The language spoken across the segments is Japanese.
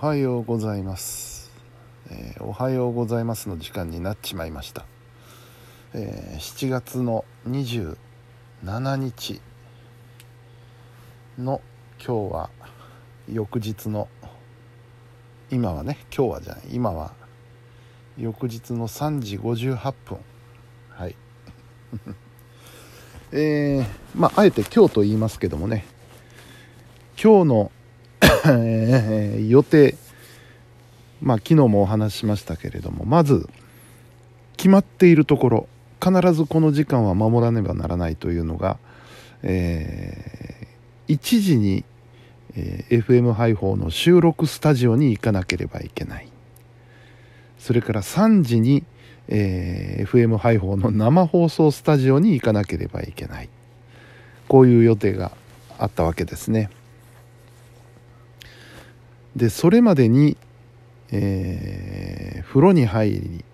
はようございます、えーおはようございますの時間になっちまいました、えー7月の27日の今日は翌日の今はね今日はじゃない今は翌日の3時58分。はい。えーまああえて今日と言いますけどもね今日の 予定。まあ昨日もお話ししましたけれどもまず決まっているところ必ずこの時間は守らねばならないというのが、えー1時に、えー FM 配報の収録スタジオに行かなければいけない。それから3時に、えー FM 配報の生放送スタジオに行かなければいけない。こういう予定があったわけですね。でそれまでに、えー風呂に入り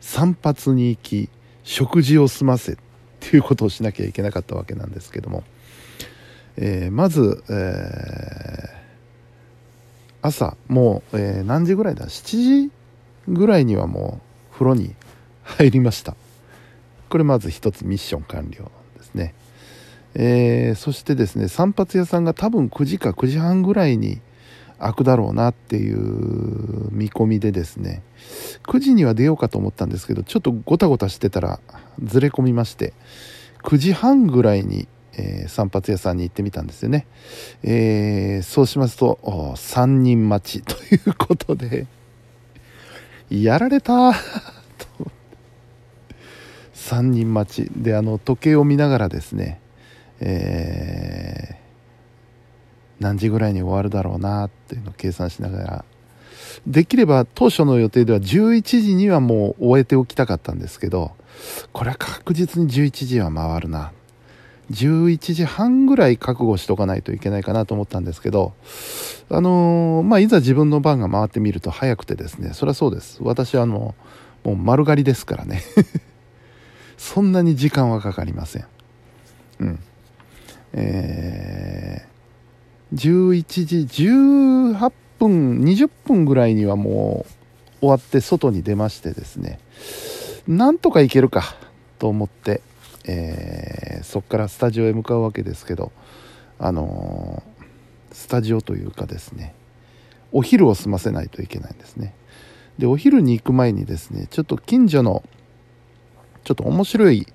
散髪に行き食事を済ませっていうことをしなきゃいけなかったわけなんですけども、えーまず、えー朝もう、えー何時ぐらいだ？7時ぐらいにはもう風呂に入りました。これまず一つミッション完了ですね。えーそしてですね散髪屋さんが多分9時か9時半ぐらいに開くだろうなっていう見込みでですね9時には出ようかと思ったんですけどちょっとゴタゴタしてたらずれ込みまして9時半ぐらいに、えー散髪屋さんに行ってみたんですよね、えーそうしますと3人待ちということでやられたと3人待ち。であの時計を見ながらですねえー何時ぐらいに終わるだろうなっていうのを計算しながら。できれば当初の予定では11時にはもう終えておきたかったんですけどこれは確実に11時は回るな。11時半ぐらい覚悟しとかないといけないかなと思ったんですけどあのーまあいざ自分の番が回ってみると早くてですね。そりゃそうです。私はあのもう丸刈りですからね。そんなに時間はかかりません。うん。えー11時18分20分ぐらいにはもう終わって外に出ましてですね。なんとか行けるかと思って、えーそこからスタジオへ向かうわけですけどあのースタジオというかですねお昼を済ませないといけないんですね。でお昼に行く前にですねちょっと近所のちょっと面白い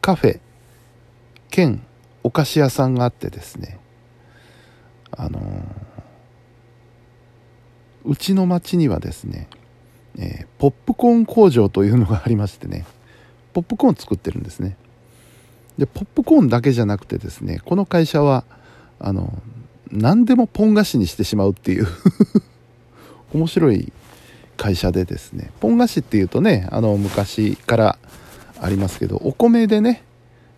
カフェ兼お菓子屋さんがあってですねあのうちの町にはですね、えーポップコーン工場というのがありましてねポップコーン作ってるんですね。でポップコーンだけじゃなくてですねこの会社はあの何でもポン菓子にしてしまうっていう 面白い会社でですねポン菓子っていうとねあの昔からありますけどお米でね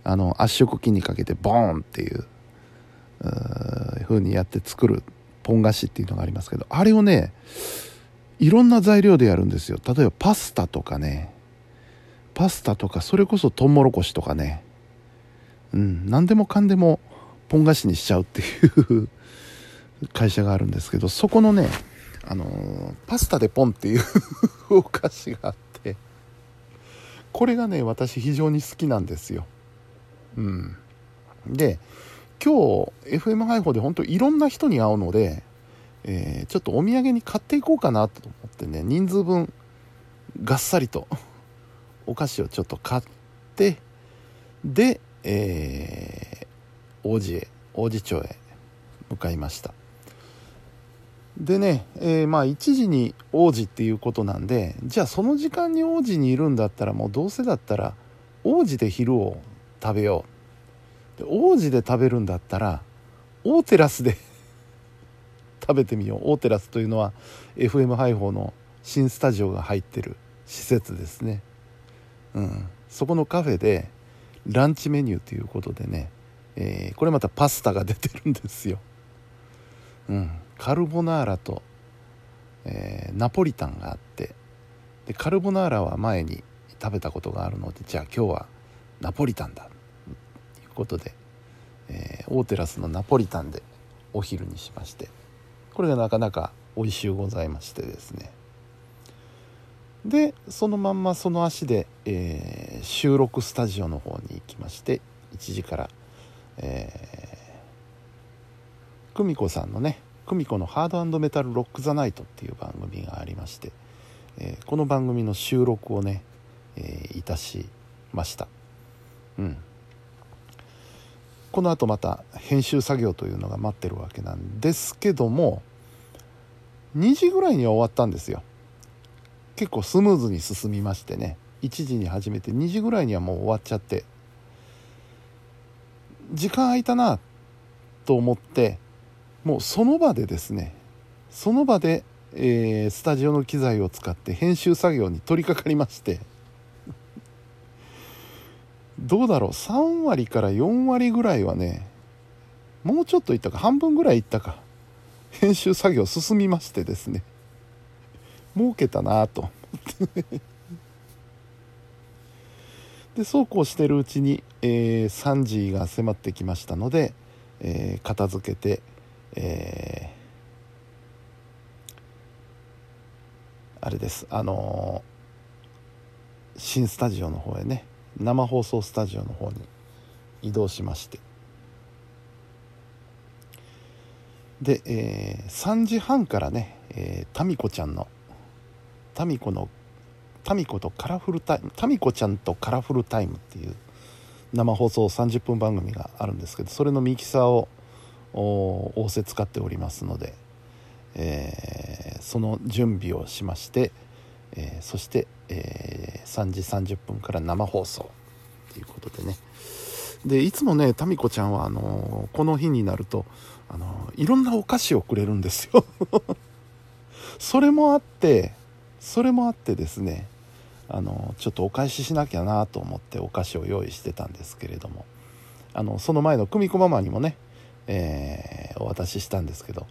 あの圧縮機にかけてボーンっていうう風にやって作るポン菓子っていうのがありますけどあれをねいろんな材料でやるんですよ。例えばパスタとかね。パスタとかそれこそトウモロコシとかね。うん何でもかんでもポン菓子にしちゃうっていう 会社があるんですけどそこのねあのーパスタでポンっていう お菓子があってこれがね私非常に好きなんですよ。うん。で今日 FM 配報で本当いろんな人に会うので、えーちょっとお土産に買っていこうかなと思ってね人数分がっさりと お菓子をちょっと買ってで、えー王子へ王子町へ向かいました。でね、えーまあ1時に王子っていうことなんでじゃあその時間に王子にいるんだったらもうどうせだったら王子で昼を食べよう。で王子で食べるんだったら大テラスで 食べてみよう。大テラスというのは FM 配報の新スタジオが入ってる施設ですね。うん。そこのカフェでランチメニューということでね、えーこれまたパスタが出てるんですよ。うん。カルボナーラと、えーナポリタンがあってでカルボナーラは前に食べたことがあるのでじゃあ今日はナポリタンだことで、えー大テラスのナポリタンでお昼にしましてこれがなかなか美味しゅうございましてですね。でそのまんまその足で、えー、収録スタジオの方に行きまして1時から、えー、久美子さんのね久美子の「ハードメタルロック・ザ・ナイト」っていう番組がありまして、えー、この番組の収録をね、えー、いたしました。うん。このあとまた編集作業というのが待ってるわけなんですけども2時ぐらいには終わったんですよ。結構スムーズに進みましてね。1時に始めて2時ぐらいにはもう終わっちゃって。時間空いたなと思ってもうその場でですねその場で、えー、スタジオの機材を使って編集作業に取り掛かりまして。どうだろう？3割から4割ぐらいはねもうちょっといったか。半分ぐらいいったか。編集作業進みましてですね。儲けたなと。でそうこうしてるうちに、えー、3時が迫ってきましたので、えー、片付けて、えー、あれです。あの、新スタジオの方へね。生放送スタジオの方に移動しまして。で、えー、3時半からね、えー、タミコちゃんのタミコのタミコとカラフルタイムタミコちゃんとカラフルタイムっていう生放送30分番組があるんですけどそれのミキサーを仰せ使っておりますので、えー、その準備をしまして、えー、そして、えー、3時30分から生放送ということでね。でいつもねタミコちゃんはあのこの日になるとあのいろんなお菓子をくれるんですよ。それもあってそれもあってですねあのちょっとお返ししなきゃなと思ってお菓子を用意してたんですけれどもあのその前の久美子ママにもね、えー、お渡ししたんですけど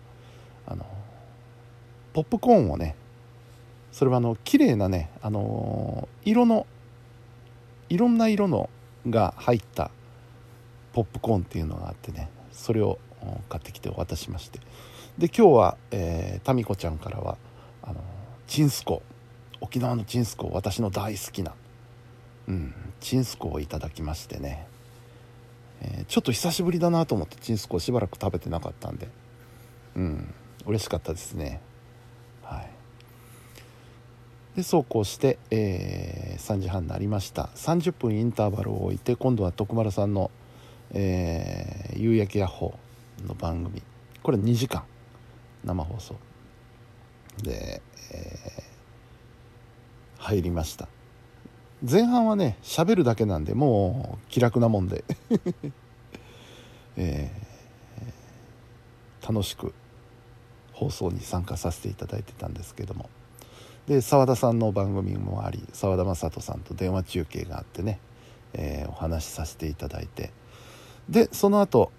あのポップコーンをねそれはあの綺麗なねあの色のいろんな色のが入ったポップコーンっていうのがあってねそれを買ってきてお渡しまして。で今日は、えー、タミコちゃんからはあのチンスコ沖縄のチンスコ私の大好きな、うん、チンスコをいただきましてね、えー、ちょっと久しぶりだなと思ってチンスコをしばらく食べてなかったんでうん嬉しかったですね。はい。でそうこうして、えー、3時半になりました。30分インターバルを置いて今度は徳丸さんの、えー、夕焼けヤッホーの番組。これ2時間。生放送。で、えー、入りました。前半はね喋るだけなんでもう気楽なもんで、えー、楽しく放送に参加させていただいてたんですけども。で澤田さんの番組もあり澤田雅人さんと電話中継があってね、えー、お話しさせていただいて。でその後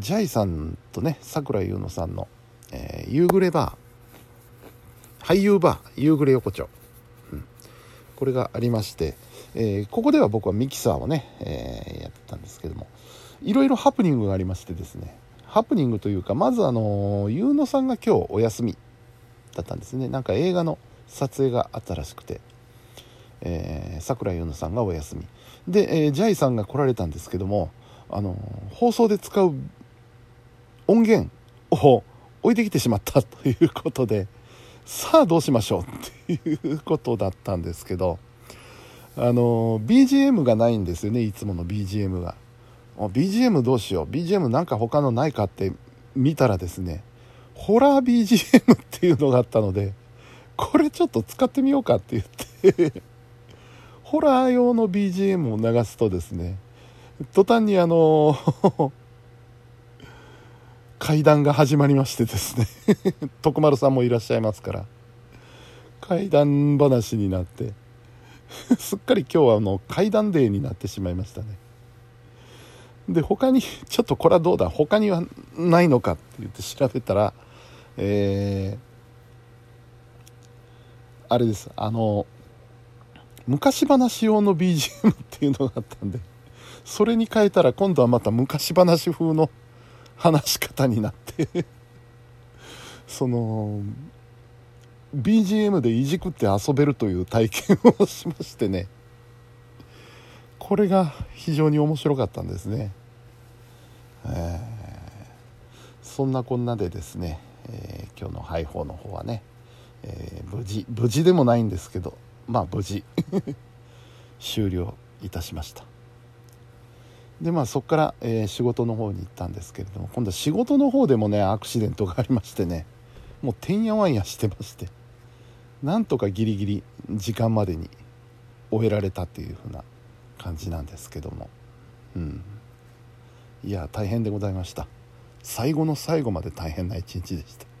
ジャイさんとね桜井優乃さんの、えー、夕暮れバー。俳優バー夕暮れ横丁、うん、これがありまして、えー、ここでは僕はミキサーをね、え、やってたんですけどもいろいろハプニングがありましてですね。ハプニングというかまずあの優乃さんが今日お休みだったんですね。なんか映画の撮影があったらしくて、えー、桜井優乃さんがお休み。で、えー、ジャイさんが来られたんですけども、あの放送で使う音源を置いてきてしまった ということでさあどうしましょうっていうことだったんですけどあの BGM がないんですよねいつもの BGM が。BGM どうしよう。BGM なんか他のないかって見たらですねホラー BGM っていうのがあったのでこれちょっと使ってみようかって言って ホラー用の BGM を流すとですね途端にあの 階段が始まりましてですね 徳丸さんもいらっしゃいますから階段話になってすっかり今日はあの階段デーになってしまいましたね。で他にちょっとこれはどうだ他にはないのかって言って調べたらえーあれです。あの昔話用の BGM っていうのがあったんでそれに変えたら今度はまた昔話風の話し方になって その BGM でいじくって遊べるという体験をしましてね。これが非常に面白かったんですね、えー、そんなこんなでですね、えー、今日の配報の方はね、えー、無事無事でもないんですけどまあ無事。終了いたしました。でまあそこから、えー、仕事の方に行ったんですけれども今度は仕事の方でもねアクシデントがありましてねもうてんやわんやしてましてなんとかギリギリ時間までに終えられたっていう風な感じなんですけどもうん。いや大変でございました。最後の最後まで大変な一日でした。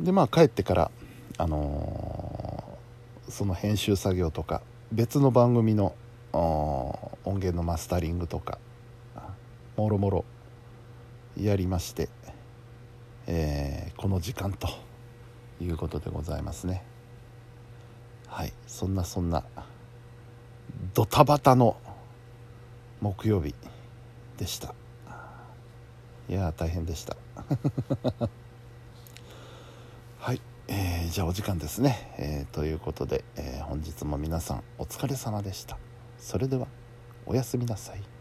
でまあ帰ってからあのー、その編集作業とか別の番組の音源のマスタリングとかもろもろやりまして、えー、この時間ということでございますね。はい。そんなそんなドタバタの木曜日でした。いや大変でした、じゃあお時間ですね、えー、ということで、えー、本日も皆さんお疲れ様でした。それではおやすみなさい。